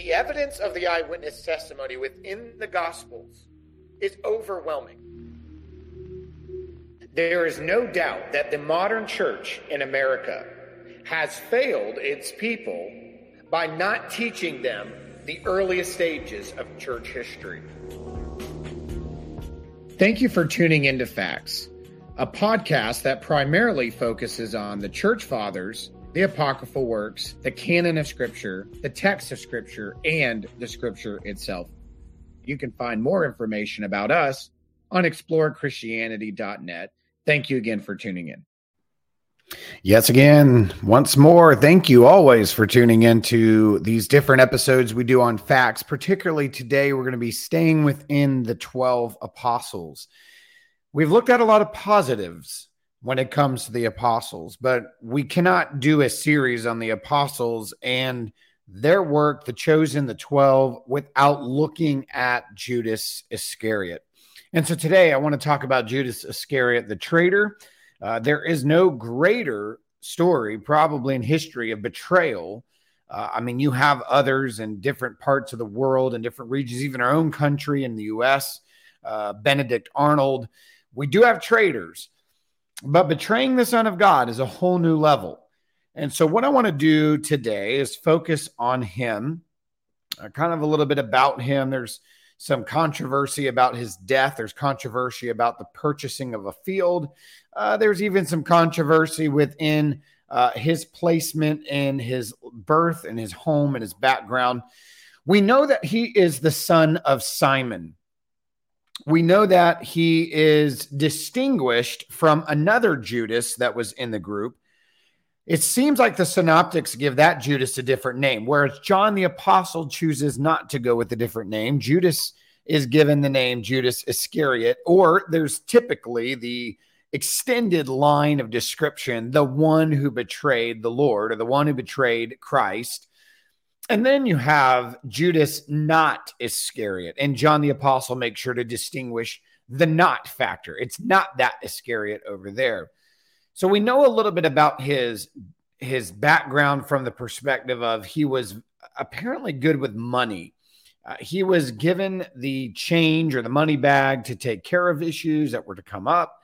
The evidence of the eyewitness testimony within the Gospels is overwhelming. There is no doubt that the modern church in America has failed its people by not teaching them the earliest stages of church history. Thank you for tuning into Facts, a podcast that primarily focuses on the church fathers, the apocryphal works, the canon of scripture, the text of scripture, and the scripture itself. You can find more information about us on explorechristianity.net. Thank you again for tuning in. Yes, again, once more, thank you always for tuning into these different episodes we do on facts. Particularly today, we're going to be staying within the 12 apostles. We've looked at a lot of positives when it comes to the apostles, but we cannot do a series on the apostles and their work, the chosen, the 12, without looking at Judas Iscariot. And so today I want to talk about Judas Iscariot, the traitor. Uh, there is no greater story, probably in history, of betrayal. Uh, I mean, you have others in different parts of the world and different regions, even our own country in the U.S. Uh, Benedict Arnold. We do have traitors, but betraying the Son of God is a whole new level. And so, what I want to do today is focus on him, uh, kind of a little bit about him. There's some controversy about his death. There's controversy about the purchasing of a field. Uh, there's even some controversy within uh, his placement and his birth and his home and his background. We know that he is the son of Simon. We know that he is distinguished from another Judas that was in the group. It seems like the synoptics give that Judas a different name, whereas John the Apostle chooses not to go with a different name. Judas is given the name Judas Iscariot, or there's typically the extended line of description the one who betrayed the Lord or the one who betrayed Christ. And then you have Judas not Iscariot. And John the Apostle makes sure to distinguish the not factor. It's not that Iscariot over there. So we know a little bit about his his background from the perspective of he was apparently good with money. Uh, he was given the change or the money bag to take care of issues that were to come up.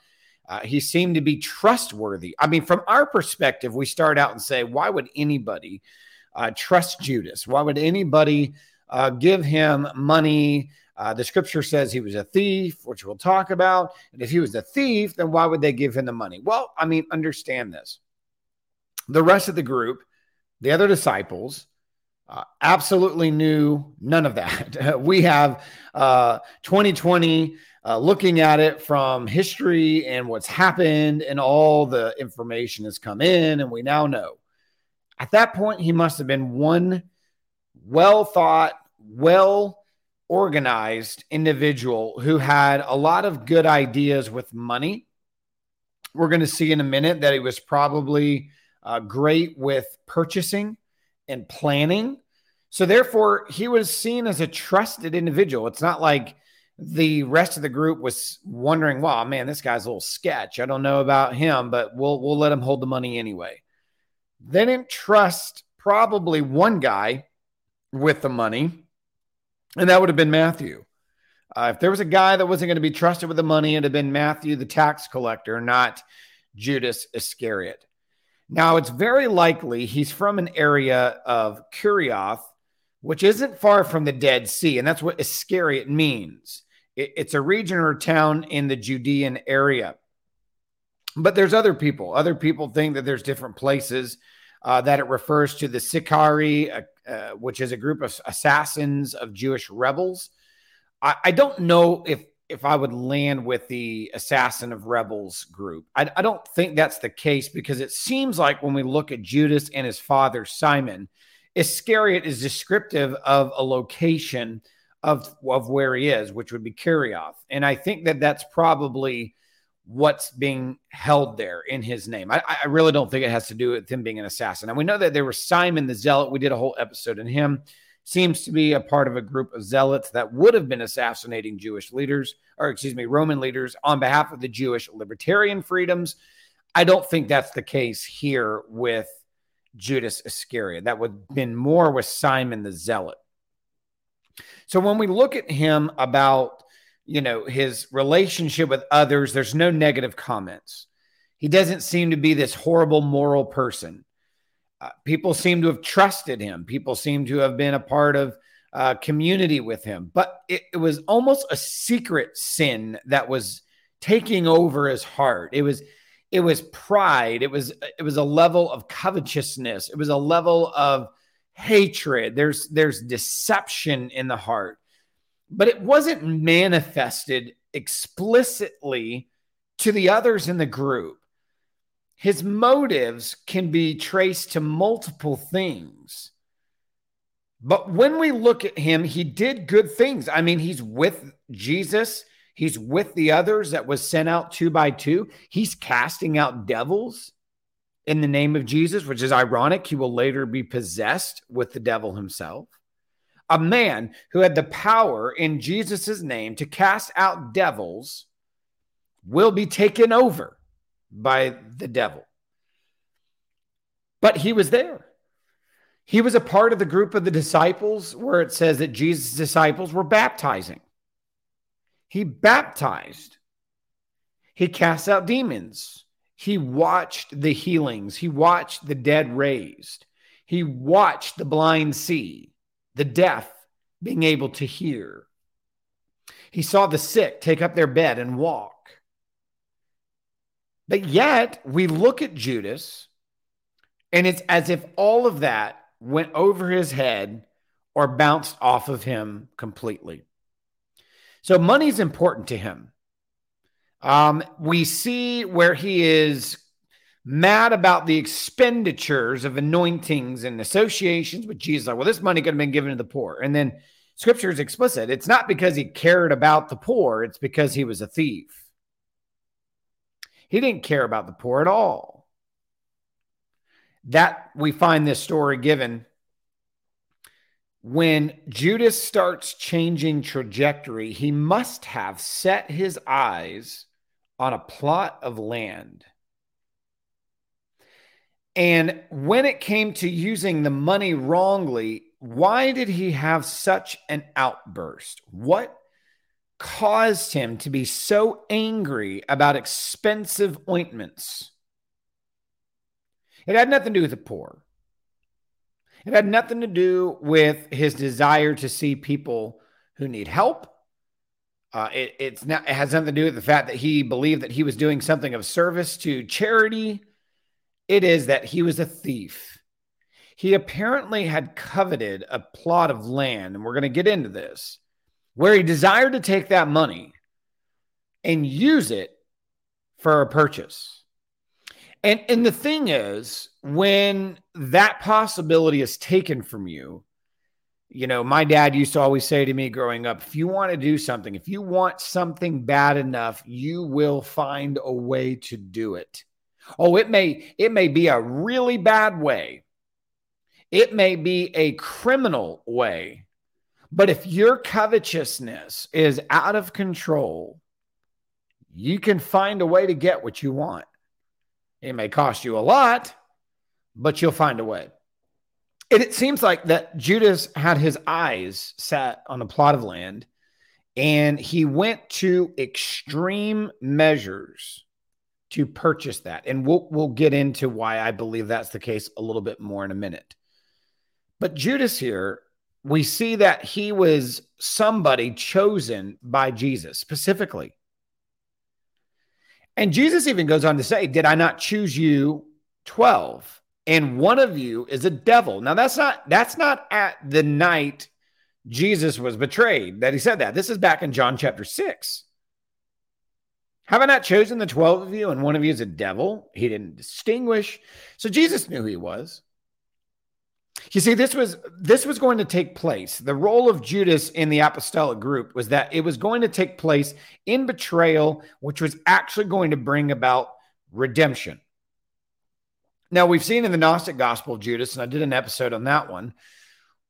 Uh, he seemed to be trustworthy. I mean, from our perspective, we start out and say, why would anybody uh, trust Judas? Why would anybody uh, give him money uh, the scripture says he was a thief, which we'll talk about. And if he was a thief, then why would they give him the money? Well, I mean, understand this. The rest of the group, the other disciples, uh, absolutely knew none of that. we have uh, 2020 uh, looking at it from history and what's happened, and all the information has come in, and we now know. At that point, he must have been one well thought, well organized individual who had a lot of good ideas with money. We're going to see in a minute that he was probably uh, great with purchasing and planning. So, therefore, he was seen as a trusted individual. It's not like the rest of the group was wondering, "Wow, man, this guy's a little sketch. I don't know about him, but we'll we'll let him hold the money anyway." They didn't trust probably one guy with the money and that would have been Matthew. Uh, if there was a guy that wasn't going to be trusted with the money, it'd have been Matthew, the tax collector, not Judas Iscariot. Now, it's very likely he's from an area of Kerioth, which isn't far from the Dead Sea. And that's what Iscariot means. It, it's a region or town in the Judean area. But there's other people. Other people think that there's different places uh, that it refers to the Sicarii, uh, uh, which is a group of assassins of Jewish rebels. I, I, don't know if if I would land with the assassin of rebels group. I, I don't think that's the case because it seems like when we look at Judas and his father Simon, Iscariot is descriptive of a location of of where he is, which would be Kerioth, and I think that that's probably what's being held there in his name. I, I, really don't think it has to do with him being an assassin. And we know that there was Simon the Zealot. We did a whole episode on him. Seems to be a part of a group of zealots that would have been assassinating Jewish leaders, or excuse me, Roman leaders on behalf of the Jewish libertarian freedoms. I don't think that's the case here with Judas Iscariot. That would have been more with Simon the Zealot. So when we look at him about, you know, his relationship with others, there's no negative comments. He doesn't seem to be this horrible moral person. Uh, people seem to have trusted him. People seem to have been a part of uh, community with him, but it, it was almost a secret sin that was taking over his heart. It was it was pride. It was it was a level of covetousness. It was a level of hatred. There's there's deception in the heart. But it wasn't manifested explicitly to the others in the group. His motives can be traced to multiple things. But when we look at him, he did good things. I mean, he's with Jesus, he's with the others that was sent out two by two. He's casting out devils in the name of Jesus, which is ironic. He will later be possessed with the devil himself. A man who had the power in Jesus' name to cast out devils will be taken over by the devil. But he was there. He was a part of the group of the disciples where it says that Jesus' disciples were baptizing. He baptized. He cast out demons. He watched the healings. He watched the dead raised. He watched the blind see, the deaf being able to hear. He saw the sick take up their bed and walk. But yet, we look at Judas, and it's as if all of that went over his head or bounced off of him completely. So money is important to him. Um, we see where he is mad about the expenditures of anointings and associations with Jesus. Like, well, this money could have been given to the poor. And then scripture is explicit. It's not because he cared about the poor, it's because he was a thief. He didn't care about the poor at all that we find this story given when Judas starts changing trajectory, he must have set his eyes on a plot of land. And when it came to using the money wrongly, why did he have such an outburst? What caused him to be so angry about expensive ointments? It had nothing to do with the poor. It had nothing to do with his desire to see people who need help. Uh, it, it's not, it has nothing to do with the fact that he believed that he was doing something of service to charity. It is that he was a thief. He apparently had coveted a plot of land, and we're going to get into this, where he desired to take that money and use it for a purchase. And and the thing is, when that possibility is taken from you, you know, my dad used to always say to me growing up, if you want to do something, if you want something bad enough, you will find a way to do it. Oh, it may it may be a really bad way. It may be a criminal way. But if your covetousness is out of control, you can find a way to get what you want. It may cost you a lot, but you'll find a way. And it seems like that Judas had his eyes set on a plot of land and he went to extreme measures to purchase that. And we'll, we'll get into why I believe that's the case a little bit more in a minute. But Judas here, we see that he was somebody chosen by Jesus specifically. And Jesus even goes on to say, Did I not choose you 12? And one of you is a devil. Now that's not that's not at the night Jesus was betrayed that he said that. This is back in John chapter 6. Have I not chosen the 12 of you and one of you is a devil? He didn't distinguish. So Jesus knew he was. You see, this was this was going to take place. The role of Judas in the apostolic group was that it was going to take place in betrayal, which was actually going to bring about redemption. Now, we've seen in the Gnostic Gospel Judas, and I did an episode on that one,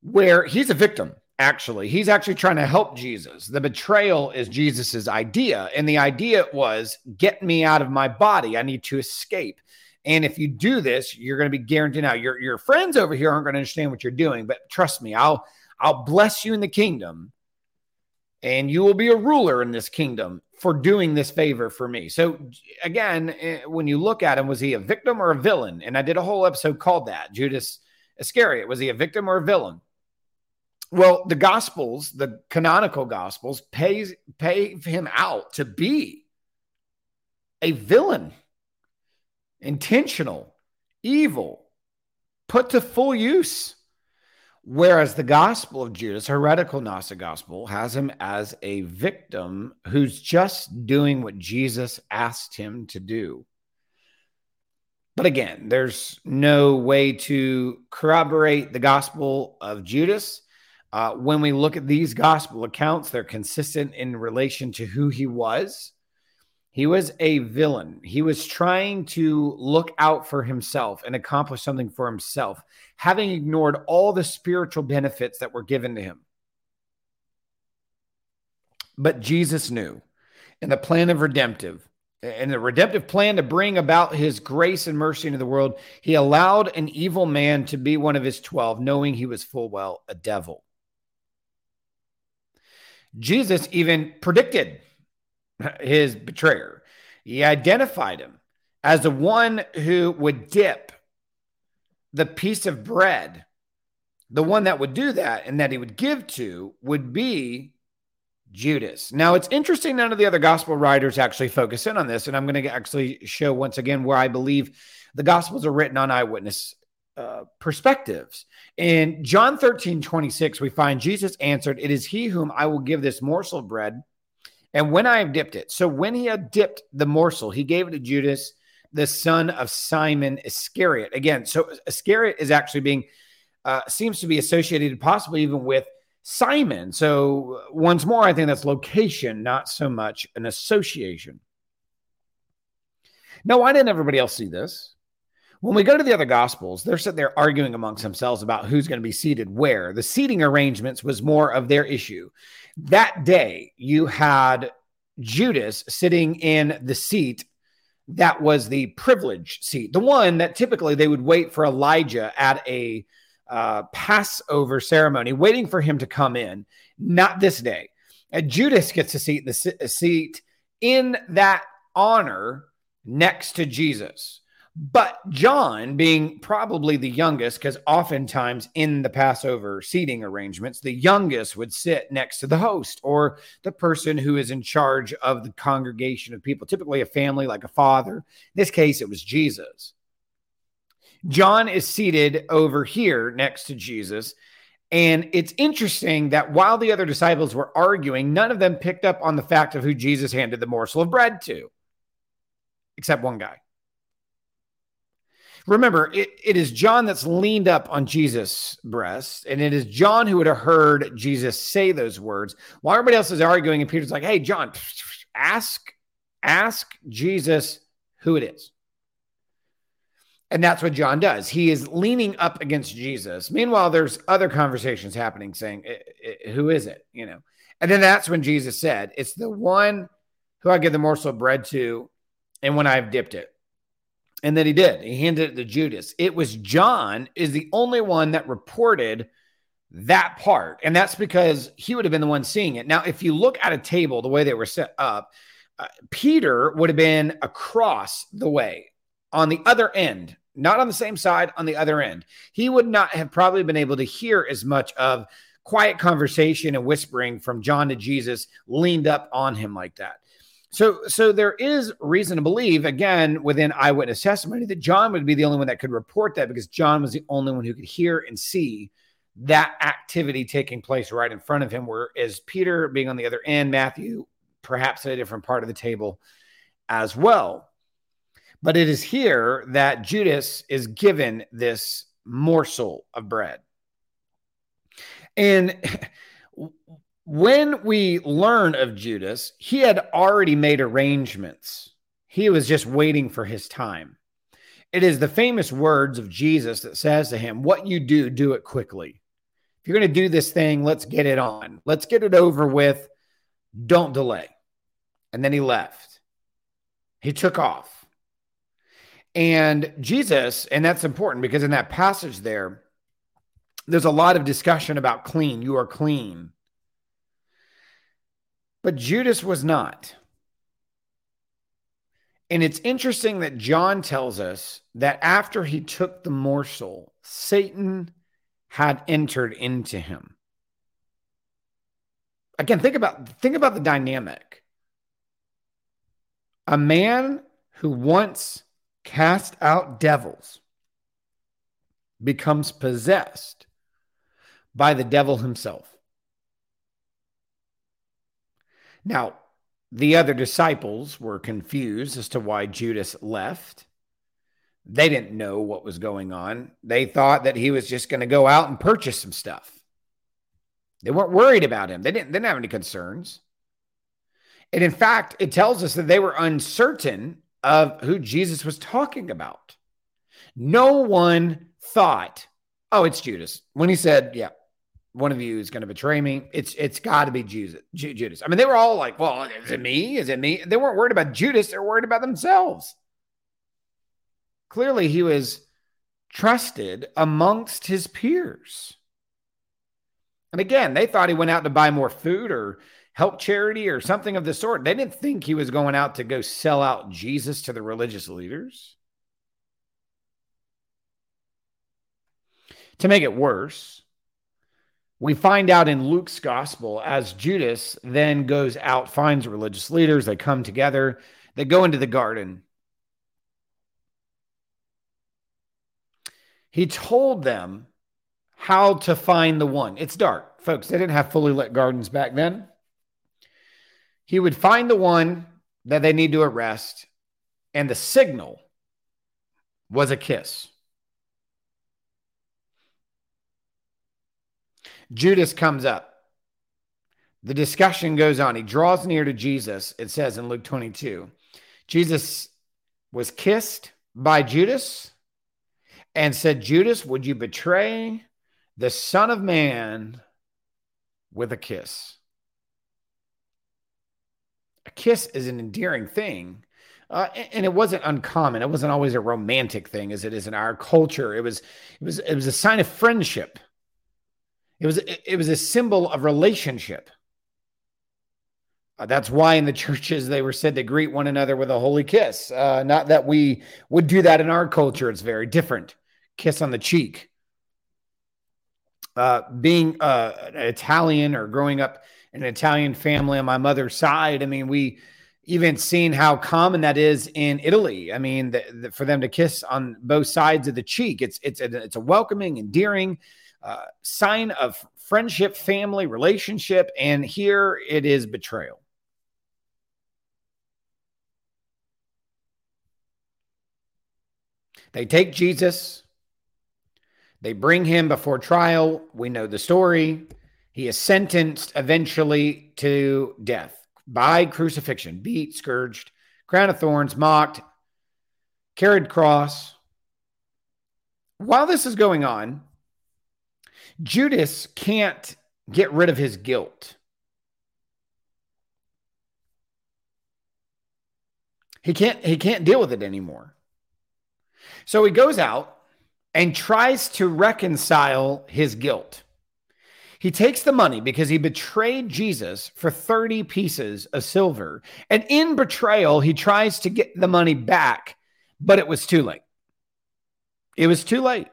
where he's a victim, actually. He's actually trying to help Jesus. The betrayal is Jesus's idea. And the idea was get me out of my body. I need to escape. And if you do this, you're going to be guaranteed now. Your your friends over here aren't going to understand what you're doing, but trust me, I'll I'll bless you in the kingdom, and you will be a ruler in this kingdom for doing this favor for me. So, again, eh, when you look at him, was he a victim or a villain? And I did a whole episode called that Judas Iscariot. Was he a victim or a villain? Well, the Gospels, the canonical Gospels, pays pay him out to be a villain, intentional, evil, put to full use. Whereas the Gospel of Judas, heretical Gnostic Gospel, has him as a victim who's just doing what Jesus asked him to do. But again, there's no way to corroborate the Gospel of Judas uh, when we look at these gospel accounts, they're consistent in relation to who he was. He was a villain. He was trying to look out for himself and accomplish something for himself, having ignored all the spiritual benefits that were given to him. But Jesus knew in the plan of redemptive, in the redemptive plan to bring about his grace and mercy into the world, he allowed an evil man to be one of his 12, knowing he was full well a devil. Jesus even predicted his betrayer. He identified him as the one who would dip the piece of bread. The one that would do that and that he would give to would be Judas. Now, it's interesting none of the other gospel writers actually focus in on this. And I'm going to actually show once again where I believe the gospels are written on eyewitness uh, perspectives. In John 13, 26, we find Jesus answered, It is he whom I will give this morsel of bread. And when I have dipped it, so when he had dipped the morsel, he gave it to Judas, the son of Simon Iscariot. Again, so Iscariot is actually being, uh, seems to be associated possibly even with Simon. So once more, I think that's location, not so much an association. Now, why didn't everybody else see this? When we go to the other gospels, they're sitting there arguing amongst themselves about who's going to be seated where. The seating arrangements was more of their issue. That day, you had Judas sitting in the seat that was the privilege seat, the one that typically they would wait for Elijah at a uh, Passover ceremony, waiting for him to come in. Not this day. And Judas gets a seat, the seat in that honor next to Jesus. But John, being probably the youngest, because oftentimes in the Passover seating arrangements, the youngest would sit next to the host or the person who is in charge of the congregation of people, typically a family like a father. In this case, it was Jesus. John is seated over here next to Jesus. And it's interesting that while the other disciples were arguing, none of them picked up on the fact of who Jesus handed the morsel of bread to, except one guy. Remember, it, it is John that's leaned up on Jesus' breast, and it is John who would have heard Jesus say those words while everybody else is arguing. And Peter's like, Hey, John, ask, ask Jesus who it is. And that's what John does. He is leaning up against Jesus. Meanwhile, there's other conversations happening saying, Who is it? You know, and then that's when Jesus said, It's the one who I give the morsel of bread to, and when I've dipped it. And then he did. He handed it to Judas. It was John is the only one that reported that part. And that's because he would have been the one seeing it. Now, if you look at a table, the way they were set up, uh, Peter would have been across the way on the other end, not on the same side, on the other end. He would not have probably been able to hear as much of quiet conversation and whispering from John to Jesus leaned up on him like that. So, so there is reason to believe, again, within eyewitness testimony, that John would be the only one that could report that because John was the only one who could hear and see that activity taking place right in front of him. Whereas Peter being on the other end, Matthew perhaps at a different part of the table as well. But it is here that Judas is given this morsel of bread. And when we learn of Judas, he had already made arrangements. He was just waiting for his time. It is the famous words of Jesus that says to him, What you do, do it quickly. If you're going to do this thing, let's get it on. Let's get it over with. Don't delay. And then he left. He took off. And Jesus, and that's important because in that passage there, there's a lot of discussion about clean. You are clean. But Judas was not. And it's interesting that John tells us that after he took the morsel, Satan had entered into him. Again, think about think about the dynamic. A man who once cast out devils becomes possessed by the devil himself. Now, the other disciples were confused as to why Judas left. They didn't know what was going on. They thought that he was just going to go out and purchase some stuff. They weren't worried about him. They didn't, they didn't have any concerns. And in fact, it tells us that they were uncertain of who Jesus was talking about. No one thought, oh, it's Judas. When he said, yeah, one of you is going to betray me. It's it's got to be Judas. Judas. I mean, they were all like, "Well, is it me? Is it me?" They weren't worried about Judas. They're worried about themselves. Clearly, he was trusted amongst his peers. And again, they thought he went out to buy more food or help charity or something of the sort. They didn't think he was going out to go sell out Jesus to the religious leaders. To make it worse, we find out in Luke's gospel as Judas then goes out, finds religious leaders, they come together, they go into the garden. He told them how to find the one. It's dark, folks. They didn't have fully lit gardens back then. He would find the one that they need to arrest, and the signal was a kiss. Judas comes up. The discussion goes on. He draws near to Jesus, it says in Luke 22. Jesus was kissed by Judas and said, Judas, would you betray the Son of Man with a kiss? A kiss is an endearing thing. Uh, and it wasn't uncommon. It wasn't always a romantic thing as it is in our culture. It was, it was, it was a sign of friendship. It was it was a symbol of relationship. Uh, that's why in the churches they were said to greet one another with a holy kiss. Uh, not that we would do that in our culture; it's very different. Kiss on the cheek. Uh, being uh, an Italian or growing up in an Italian family on my mother's side, I mean, we even seen how common that is in Italy. I mean, the, the, for them to kiss on both sides of the cheek, it's it's a, it's a welcoming, endearing uh, sign of friendship, family, relationship. And here it is betrayal. They take Jesus, they bring him before trial. We know the story. He is sentenced eventually to death by crucifixion, beat, scourged, crown of thorns, mocked, carried cross. While this is going on, Judas can't get rid of his guilt. He can't he can't deal with it anymore. So he goes out and tries to reconcile his guilt. He takes the money because he betrayed Jesus for 30 pieces of silver. And in betrayal, he tries to get the money back, but it was too late. It was too late.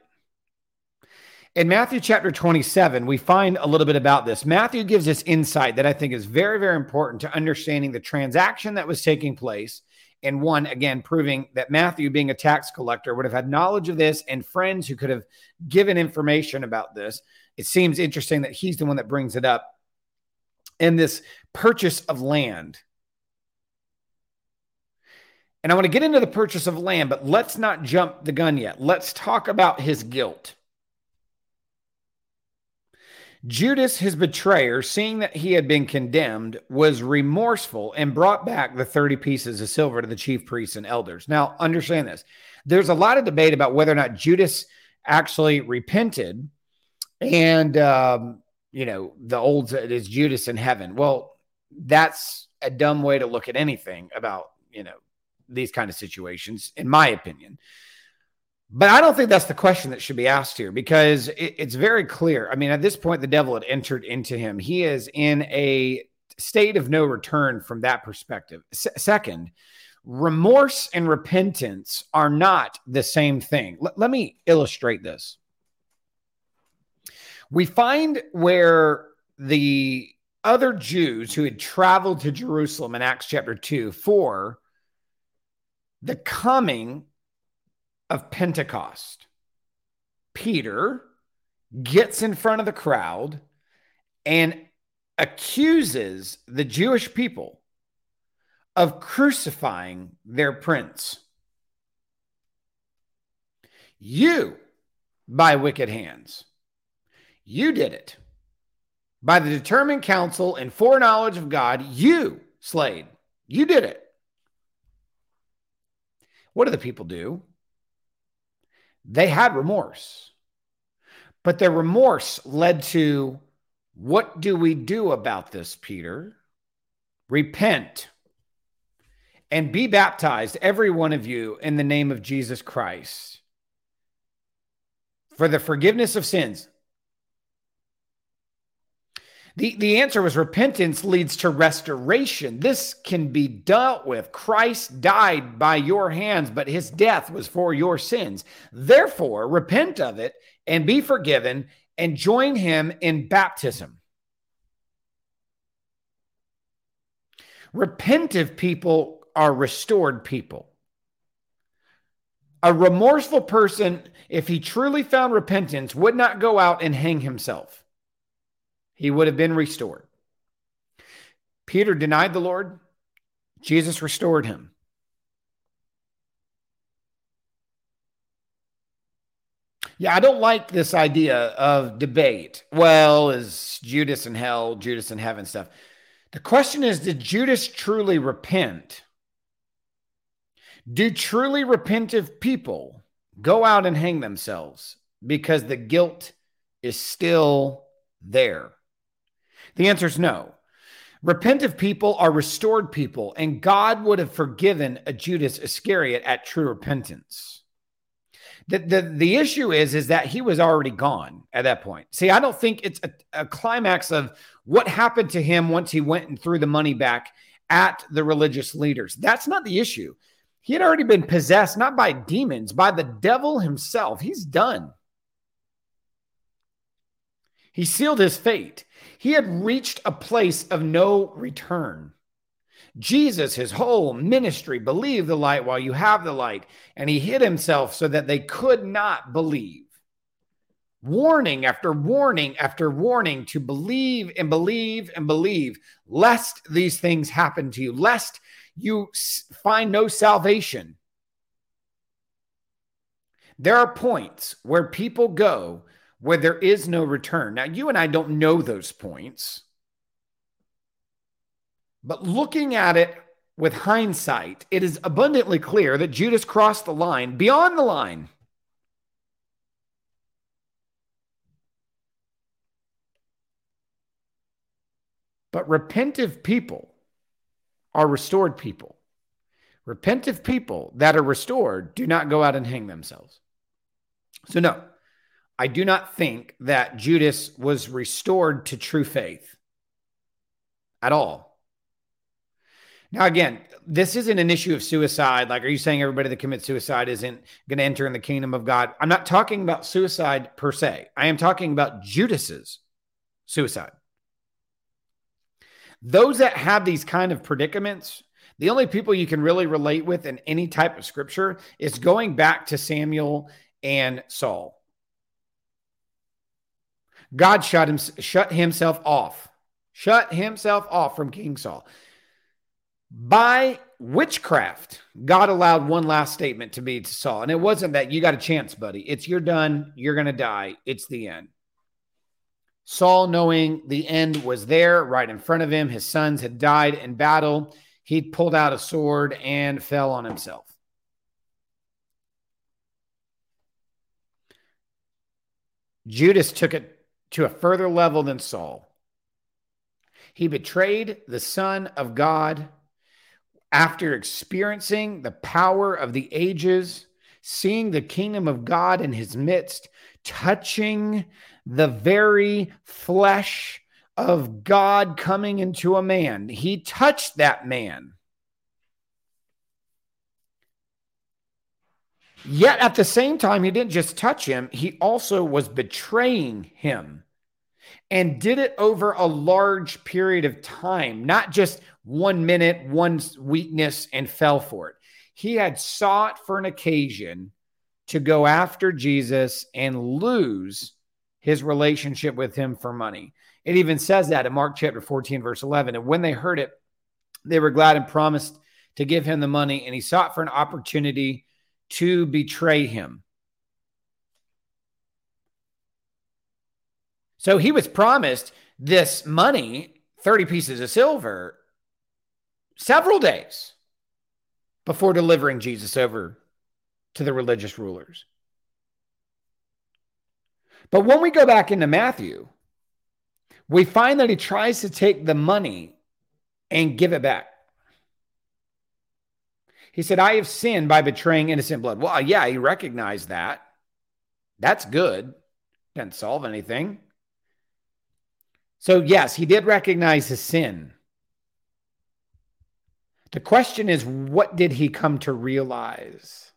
In Matthew chapter 27, we find a little bit about this. Matthew gives us insight that I think is very, very important to understanding the transaction that was taking place. And one, again, proving that Matthew, being a tax collector, would have had knowledge of this and friends who could have given information about this. It seems interesting that he's the one that brings it up. in this purchase of land. And I want to get into the purchase of land, but let's not jump the gun yet. Let's talk about his guilt. Judas, his betrayer, seeing that he had been condemned, was remorseful and brought back the 30 pieces of silver to the chief priests and elders. Now, understand this. There's a lot of debate about whether or not Judas actually repented. And, um, you know, the old is Judas in heaven. Well, that's a dumb way to look at anything about, you know, these kind of situations, in my opinion. But I don't think that's the question that should be asked here because it, it's very clear. I mean, at this point, the devil had entered into him. He is in a state of no return from that perspective. S- second, remorse and repentance are not the same thing. L- let me illustrate this. We find where the other Jews who had traveled to Jerusalem in Acts chapter 2 for the coming of Pentecost. Peter gets in front of the crowd and accuses the Jewish people of crucifying their prince. You, by wicked hands, you did it. By the determined counsel and foreknowledge of God, you slayed. You did it. What do the people do? They had remorse, but their remorse led to what do we do about this, Peter? Repent and be baptized, every one of you, in the name of Jesus Christ for the forgiveness of sins. The, the answer was repentance leads to restoration. This can be dealt with. Christ died by your hands, but his death was for your sins. Therefore, repent of it and be forgiven and join him in baptism. Repentive people are restored people. A remorseful person, if he truly found repentance, would not go out and hang himself he would have been restored. Peter denied the Lord, Jesus restored him. Yeah, I don't like this idea of debate. Well, is Judas in hell, Judas in heaven stuff? The question is Did Judas truly repent? Do truly repentive people go out and hang themselves because the guilt is still there? The answer is no. Repentive people are restored people, and God would have forgiven a Judas Iscariot at true repentance. The, the, the issue is, is that he was already gone at that point. See, I don't think it's a, a climax of what happened to him once he went and threw the money back at the religious leaders. That's not the issue. He had already been possessed, not by demons, by the devil himself. He's done. He sealed his fate. He had reached a place of no return. Jesus, his whole ministry, believe the light while you have the light, and he hid himself so that they could not believe. Warning after warning after warning to believe and believe and believe, lest these things happen to you, lest you find no salvation. There are points where people go where there is no return. Now, you and I don't know those points, but looking at it with hindsight, it is abundantly clear that Judas crossed the line, beyond the line. But repentive people are restored people. Repentive people that are restored do not go out and hang themselves. So, no, I do not think that Judas was restored to true faith at all. Now, again, this isn't an issue of suicide. Like, are you saying everybody that commits suicide isn't going to enter in the kingdom of God? I'm not talking about suicide per se. I am talking about Judas's suicide. Those that have these kind of predicaments, the only people you can really relate with in any type of scripture is going back to Samuel and Saul. God shut, him, shut himself off, shut himself off from King Saul. By witchcraft, God allowed one last statement to be to Saul. And it wasn't that you got a chance, buddy. It's you're done. You're going to die. It's the end. Saul, knowing the end was there right in front of him, his sons had died in battle. He pulled out a sword and fell on himself. Judas took it to a further level than Saul. He betrayed the Son of God after experiencing the power of the ages seeing the kingdom of God in his midst, touching the very flesh of God coming into a man. He touched that man. Yet at the same time, he didn't just touch him, he also was betraying him and did it over a large period of time, not just one minute, one weakness, and fell for it. He had sought for an occasion to go after Jesus and lose his relationship with him for money. It even says that in Mark chapter 14, verse 11. And when they heard it, they were glad and promised to give him the money, and he sought for an opportunity to betray him. So he was promised this money, 30 pieces of silver, several days before delivering Jesus over to the religious rulers. But when we go back into Matthew, we find that he tries to take the money and give it back. He said, I have sinned by betraying innocent blood. Well, yeah, he recognized that. That's good. Didn't solve anything. So, yes, he did recognize his sin. The question is, what did he come to realize?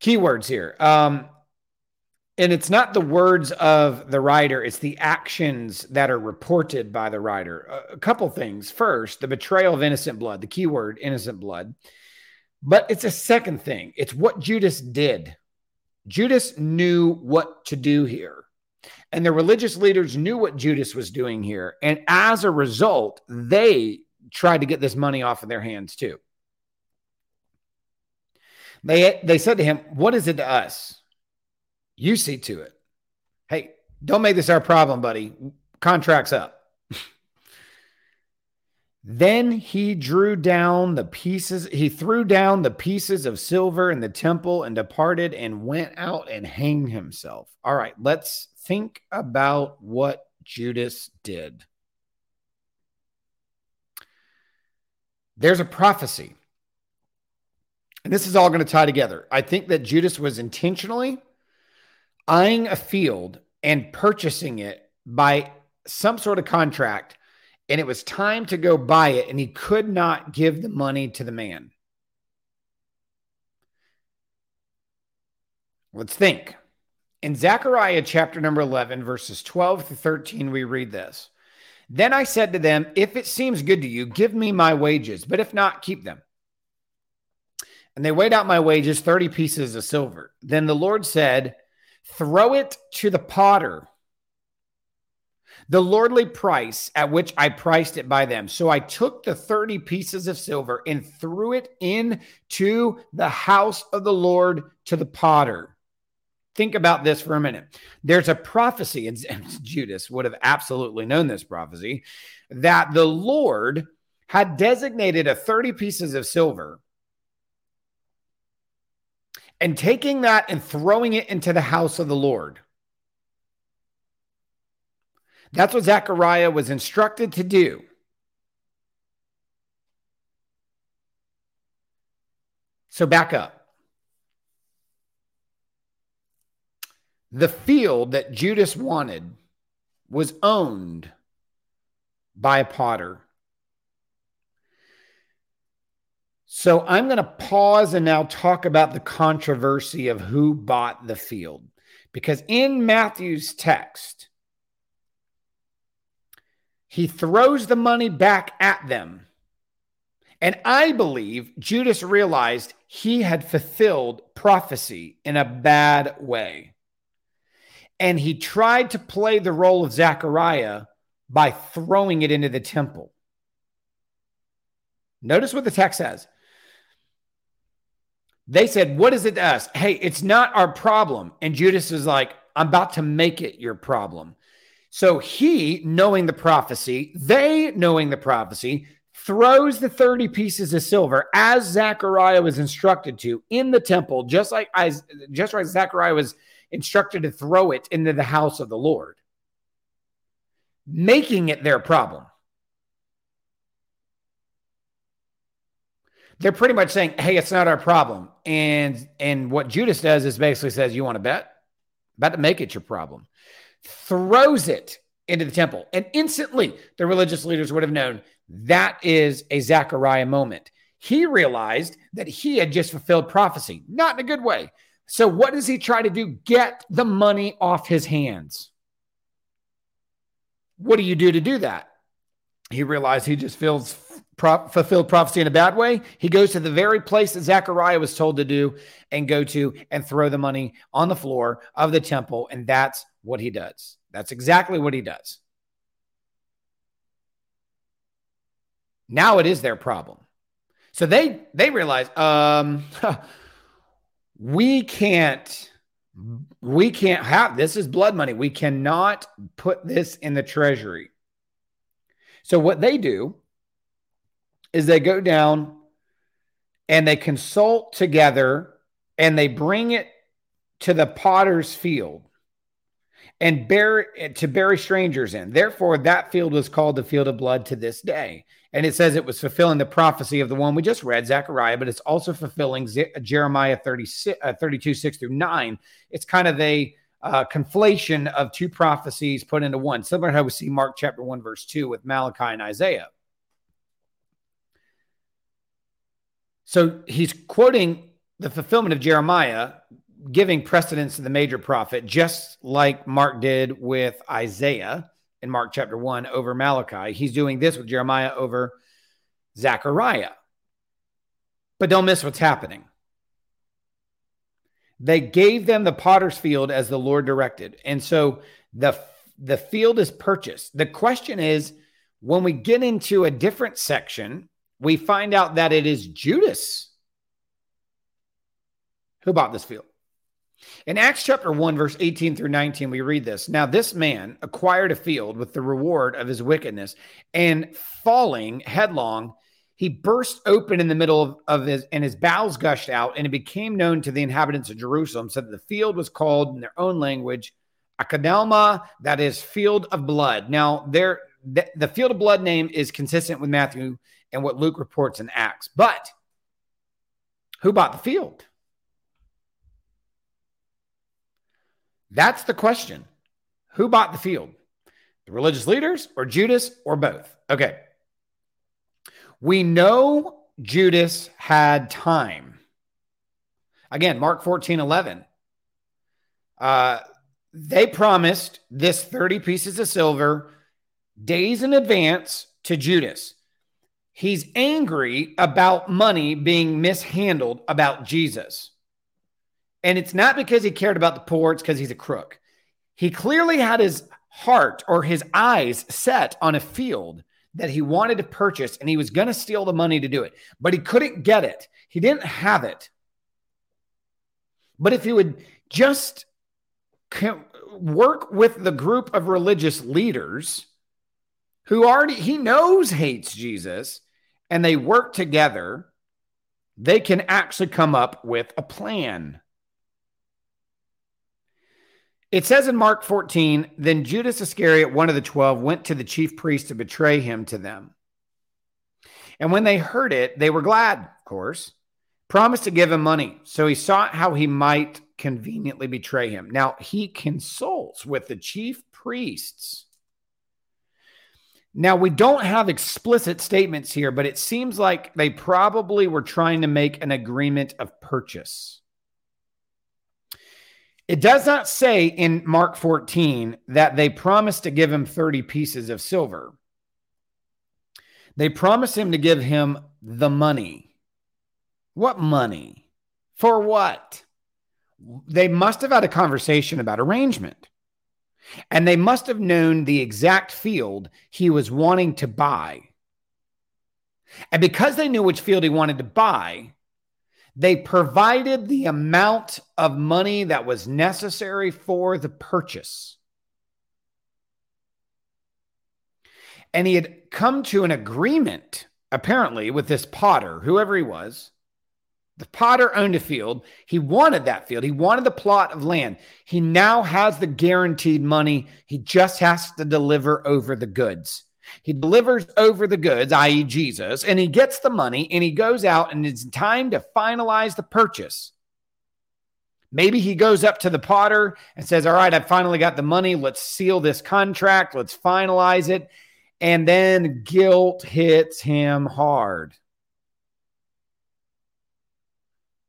Keywords here. Um, and it's not the words of the writer, it's the actions that are reported by the writer. A, couple things. First, the betrayal of innocent blood, the keyword innocent blood. But it's a second thing. It's what Judas did. Judas knew what to do here. And the religious leaders knew what Judas was doing here. And as a result, they tried to get this money off of their hands too. They, they said to him, What is it to us? You see to it. Hey, don't make this our problem, buddy. Contract's up. then he drew down the pieces, he threw down the pieces of silver in the temple and departed and went out and hanged himself. All right, let's think about what Judas did. There's a prophecy. And this is all going to tie together. I think that Judas was intentionally eyeing a field and purchasing it by some sort of contract, and it was time to go buy it, and he could not give the money to the man. Let's think. In Zechariah chapter number 11, verses 12 to 13, we read this. Then I said to them, If it seems good to you, give me my wages, but if not, keep them. And they weighed out my wages, 30 pieces of silver. Then the Lord said, Throw it to the potter, the lordly price at which I priced it by them. So I took the 30 pieces of silver and threw it into the house of the Lord to the potter. Think about this for a minute. There's a prophecy, and Judas would have absolutely known this prophecy, that the Lord had designated a 30 pieces of silver and taking that and throwing it into the house of the Lord. That's what Zechariah was instructed to do. So back up. The field that Judas wanted was owned by a potter. So I'm going to pause and now talk about the controversy of who bought the field. Because in Matthew's text, he throws the money back at them. And I believe Judas realized he had fulfilled prophecy in a bad way and he tried to play the role of Zechariah by throwing it into the temple. Notice what the text says. They said, What is it to us? Hey, it's not our problem. And Judas is like, I'm about to make it your problem. So he, knowing the prophecy, they, knowing the prophecy, throws the 30 pieces of silver as Zechariah was instructed to in the temple, just like as just like Zechariah was instructed to throw it into the house of the Lord, making it their problem. They're pretty much saying, "Hey, it's not our problem." And and what Judas does is basically says, "You want to bet? About to make it your problem." Throws it into the temple, and instantly the religious leaders would have known that is a Zechariah moment. He realized that he had just fulfilled prophecy, not in a good way. So what does he try to do? Get the money off his hands. What do you do to do that? He realized he just feels pro- fulfilled prophecy in a bad way, he goes to the very place that Zechariah was told to do and go to and throw the money on the floor of the temple. And that's what he does. That's exactly what he does. Now it is their problem. So they they realize um, we can't we can't have this is blood money. We cannot put this in the treasury. So what they do is they go down and they consult together and they bring it to the potter's field and bury to bury strangers in. Therefore, that field was called the field of blood to this day. And it says it was fulfilling the prophecy of the one we just read, Zechariah, but it's also fulfilling Z- Jeremiah 36, uh, 32, 6 through 9. It's kind of a uh, conflation of two prophecies put into one, similar to how we see Mark chapter 1, verse 2 with Malachi and Isaiah. So he's quoting the fulfillment of Jeremiah, giving precedence to the major prophet, just like Mark did with Isaiah in Mark chapter 1 over Malachi. He's doing this with Jeremiah over Zechariah. But don't miss what's happening. They gave them the potter's field as the Lord directed. And so the, the field is purchased. The question is when we get into a different section we find out that it is Judas who bought this field. In Acts chapter 1, verse 18 through 19, we read this. Now, this man acquired a field with the reward of his wickedness, and falling headlong, he burst open in the middle of, of his, and his bowels gushed out, and it became known to the inhabitants of Jerusalem, so that the field was called in their own language, Akeldama, that is field of blood. Now, there, the, the field of blood name is consistent with Matthew and what Luke reports in Acts. But who bought the field? That's the question. Who bought the field? The religious leaders or Judas or both? Okay. We know Judas had time. Again, Mark 14 11. Uh, they promised this 30 pieces of silver days in advance to Judas. He's angry about money being mishandled about Jesus. And it's not because he cared about the poor, it's because he's a crook. He clearly had his heart or his eyes set on a field that he wanted to purchase and he was going to steal the money to do it, but he couldn't get it. He didn't have it. But if he would just work with the group of religious leaders who already he knows hates Jesus and they work together, they can actually come up with a plan. It says in Mark 14, then Judas Iscariot, one of the 12, went to the chief priests to betray him to them. And when they heard it, they were glad, of course, promised to give him money. So he sought how he might conveniently betray him. Now he consults with the chief priests now, we don't have explicit statements here, but it seems like they probably were trying to make an agreement of purchase. It does not say in Mark 14 that they promised to give him 30 pieces of silver. They promised him to give him the money. What money? For what? They must have had a conversation about arrangement. And they must have known the exact field he was wanting to buy. And because they knew which field he wanted to buy, they provided the amount of money that was necessary for the purchase. And he had come to an agreement, apparently, with this potter, whoever he was, the potter owned a field. He wanted that field. He wanted the plot of land. He now has the guaranteed money. He just has to deliver over the goods. He delivers over the goods, i.e., Jesus, and he gets the money and he goes out and it's time to finalize the purchase. Maybe he goes up to the potter and says, All right, I finally got the money. Let's seal this contract. Let's finalize it. And then guilt hits him hard.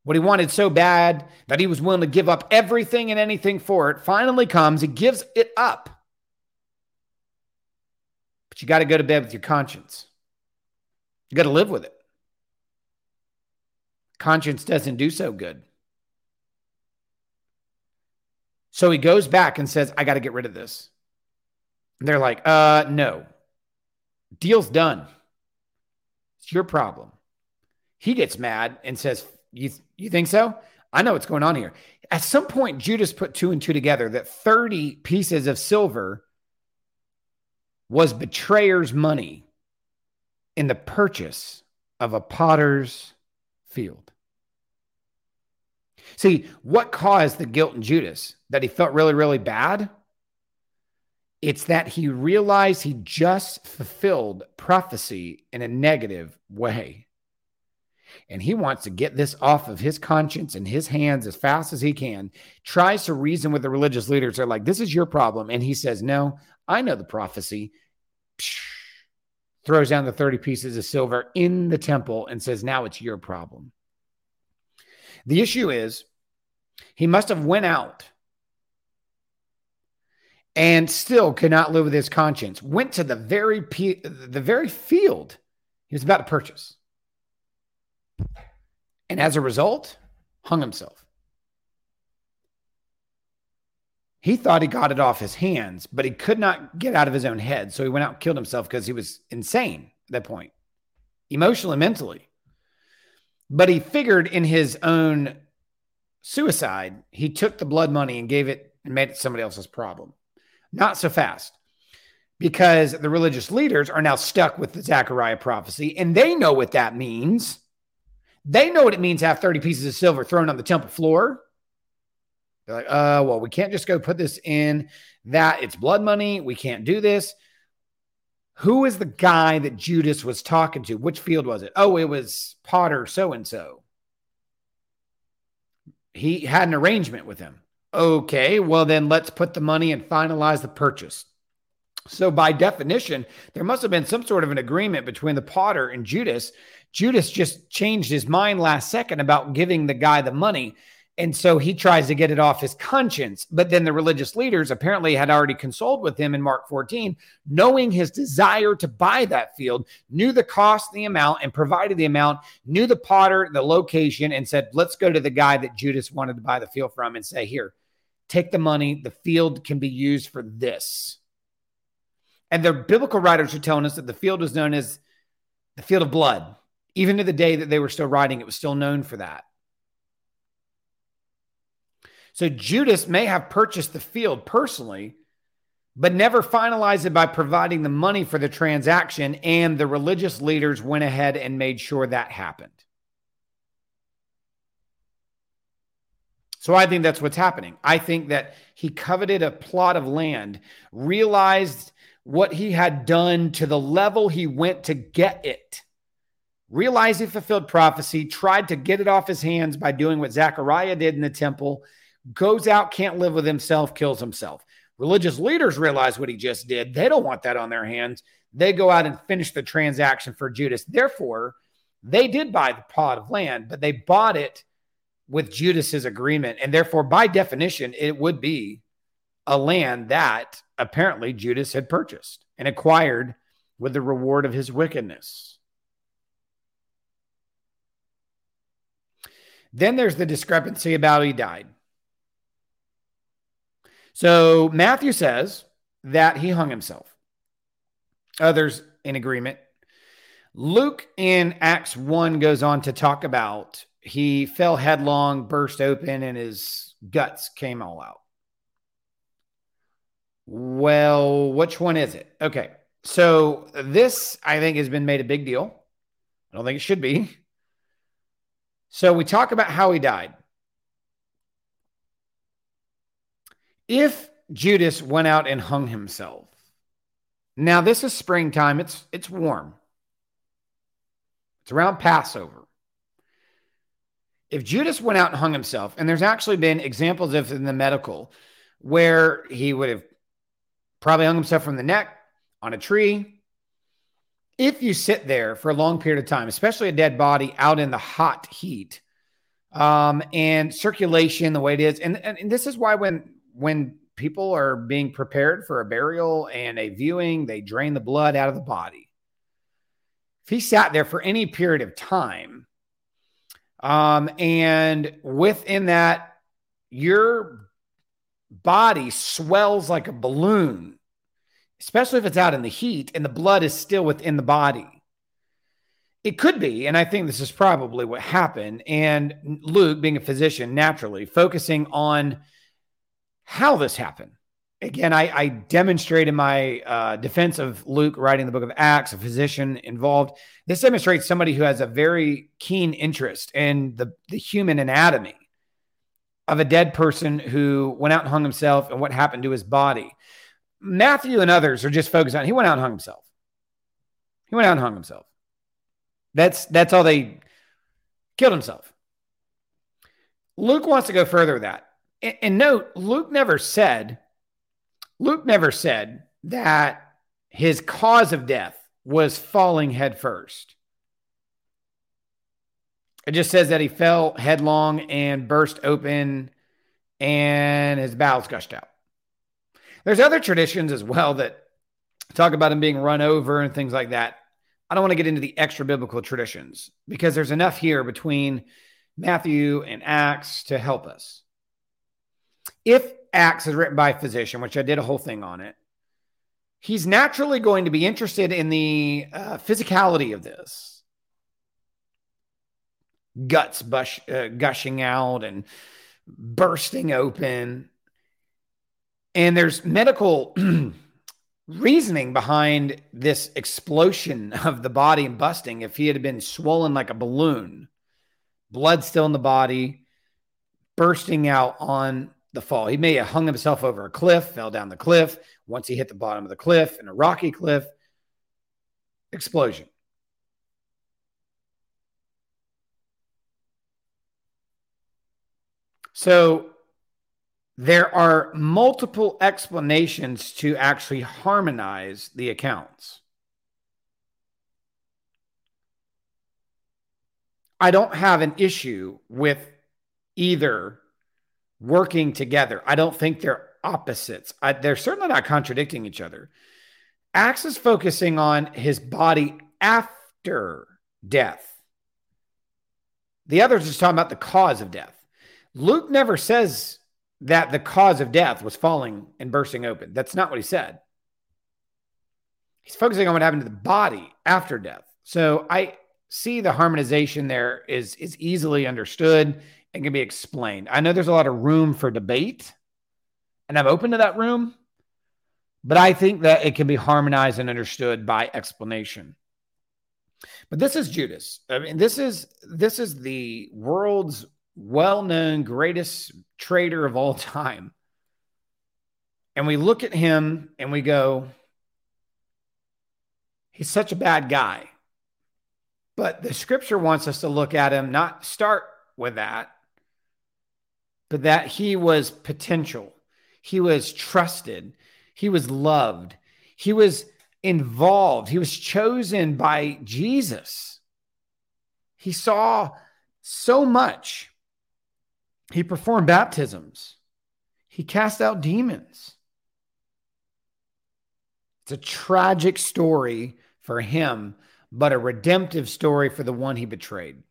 What he wanted so bad that he was willing to give up everything and anything for it finally comes. He gives it up. But you got to go to bed with your conscience. You got to live with it. Conscience doesn't do so good. So he goes back and says, I got to get rid of this. And they're like, uh, no. Deal's done. It's your problem. He gets mad and says, You, you think so? I know what's going on here. At some point, Judas put two and two together that 30 pieces of silver was betrayer's money in the purchase of a potter's field. See, what caused the guilt in Judas? That he felt really, really bad? It's that he realized he just fulfilled prophecy in a negative way. And he wants to get this off of his conscience and his hands as fast as he can. Tries to reason with the religious leaders. They're like, this is your problem. And he says, no, I know the prophecy. Throws down the 30 pieces of silver in the temple and says, now it's your problem. The issue is he must have went out and still could not live with his conscience. Went to the very the very field he was about to purchase. And as a result, hung himself. He thought he got it off his hands, but he could not get out of his own head. So he went out and killed himself because he was insane at that point, emotionally, mentally. But he figured in his own suicide, he took the blood money and gave it and made it somebody else's problem. Not so fast because the religious leaders are now stuck with the Zechariah prophecy and they know what that means. They know what it means to have 30 pieces of silver thrown on the temple floor. They're like, uh, well, we can't just go put this in that it's blood money. We can't do this. Who is the guy that Judas was talking to? Which field was it? Oh, it was Potter so and so. He had an arrangement with him. Okay, well, then let's put the money and finalize the purchase. So, by definition, there must have been some sort of an agreement between the potter and Judas. Judas just changed his mind last second about giving the guy the money. And so he tries to get it off his conscience. But then the religious leaders apparently had already consoled with him in Mark 14, knowing his desire to buy that field, knew the cost, the amount, and provided the amount, knew the potter, the location, and said, let's go to the guy that Judas wanted to buy the field from and say, here, take the money. The field can be used for this. And the biblical writers are telling us that the field was known as the field of blood. Even to the day that they were still writing, it was still known for that. So Judas may have purchased the field personally, but never finalized it by providing the money for the transaction. And the religious leaders went ahead and made sure that happened. So I think that's what's happening. I think that he coveted a plot of land, realized what he had done to the level he went to get it, realized he fulfilled prophecy, tried to get it off his hands by doing what Zechariah did in the temple goes out, can't live with himself, kills himself. Religious leaders realize what he just did. They don't want that on their hands. They go out and finish the transaction for Judas. Therefore, they did buy the plot of land, but they bought it with Judas's agreement. And therefore, by definition, it would be a land that apparently Judas had purchased and acquired with the reward of his wickedness. Then there's the discrepancy about he died. So Matthew says that he hung himself. Others in agreement. Luke in Acts 1 goes on to talk about he fell headlong, burst open, and his guts came all out. Well, which one is it? Okay. So this, I think, has been made a big deal. I don't think it should be. So we talk about how he died. If Judas went out and hung himself, Now, this is springtime. It's it's warm. It's around Passover. If Judas went out and hung himself, and there's actually been examples of in the medical where he would have probably hung himself from the neck on a tree. If you sit there for a long period of time, especially a dead body out in the hot heat, um, and circulation the way it is, and, and, and this is why when when people are being prepared for a burial and a viewing, they drain the blood out of the body. If he sat there for any period of time, um, and within that, your body swells like a balloon, especially if it's out in the heat and the blood is still within the body. It could be, and I think this is probably what happened. And Luke, being a physician, naturally focusing on how this happened. Again, I, I demonstrate in my uh, defense of Luke writing the book of Acts, a physician involved. This demonstrates somebody who has a very keen interest in the, the human anatomy of a dead person who went out and hung himself and what happened to his body. Matthew and others are just focused on he went out and hung himself. He went out and hung himself. That's that's all they killed himself. Luke wants to go further with that and, and note, Luke never said, Luke never said that his cause of death was falling headfirst. It just says that he fell headlong and burst open and his bowels gushed out. There's other traditions as well that talk about him being run over and things like that. I don't want to get into the extra biblical traditions because there's enough here between Matthew and Acts to help us if Acts is written by a physician, which I did a whole thing on it, he's naturally going to be interested in the uh, physicality of this guts bush, uh, gushing out and bursting open. And there's medical reasoning behind this explosion of the body and busting. If he had been swollen like a balloon, blood still in the body, bursting out on the fall. He may have hung himself over a cliff, fell down the cliff. Once he hit the bottom of the cliff in a rocky cliff, explosion. So there are multiple explanations to actually harmonize the accounts. I don't have an issue with either working together. I don't think they're opposites. I, they're certainly not contradicting each other. Acts is focusing on his body after death. The others is talking about the cause of death. Luke never says that the cause of death was falling and bursting open. That's not what he said. He's focusing on what happened to the body after death. So I see the harmonization there is is easily understood and can be explained. I know there's a lot of room for debate, and I'm open to that room, but I think that it can be harmonized and understood by explanation. But this is Judas. I mean, this is this is the world's well-known greatest traitor of all time. And we look at him and we go, he's such a bad guy. But the scripture wants us to look at him, not start with that, but that he was potential. He was trusted. He was loved. He was involved. He was chosen by Jesus. He saw so much. He performed baptisms. He cast out demons. It's a tragic story for him, but a redemptive story for the one he betrayed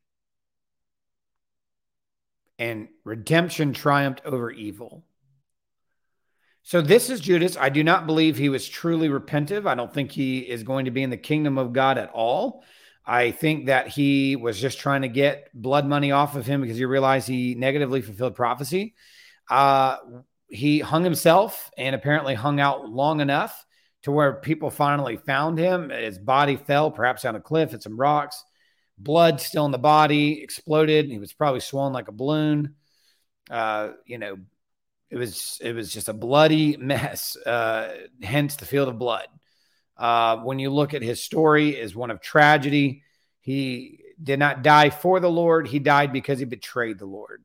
and redemption triumphed over evil. So this is Judas. I do not believe he was truly repentive. I don't think he is going to be in the kingdom of God at all. I think that he was just trying to get blood money off of him because he realized he negatively fulfilled prophecy. Uh, he hung himself and apparently hung out long enough to where people finally found him. His body fell, perhaps down a cliff at some rocks blood still in the body, exploded. He was probably swollen like a balloon. Uh, you know, it was it was just a bloody mess. Uh, hence the field of blood. Uh, when you look at his story, is one of tragedy. He did not die for the Lord; he died because he betrayed the Lord,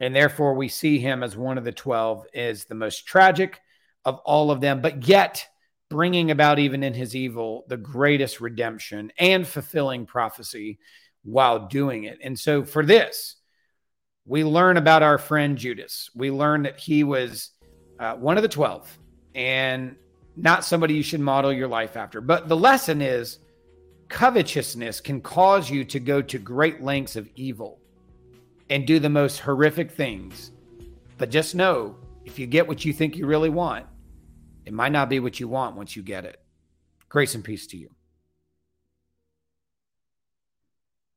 and therefore we see him as one of the twelve is the most tragic of all of them, but yet bringing about even in his evil the greatest redemption and fulfilling prophecy while doing it. And so for this, we learn about our friend Judas. We learn that he was uh, one of the 12 and not somebody you should model your life after. But the lesson is covetousness can cause you to go to great lengths of evil and do the most horrific things. But just know if you get what you think you really want, it might not be what you want once you get it. Grace and peace to you.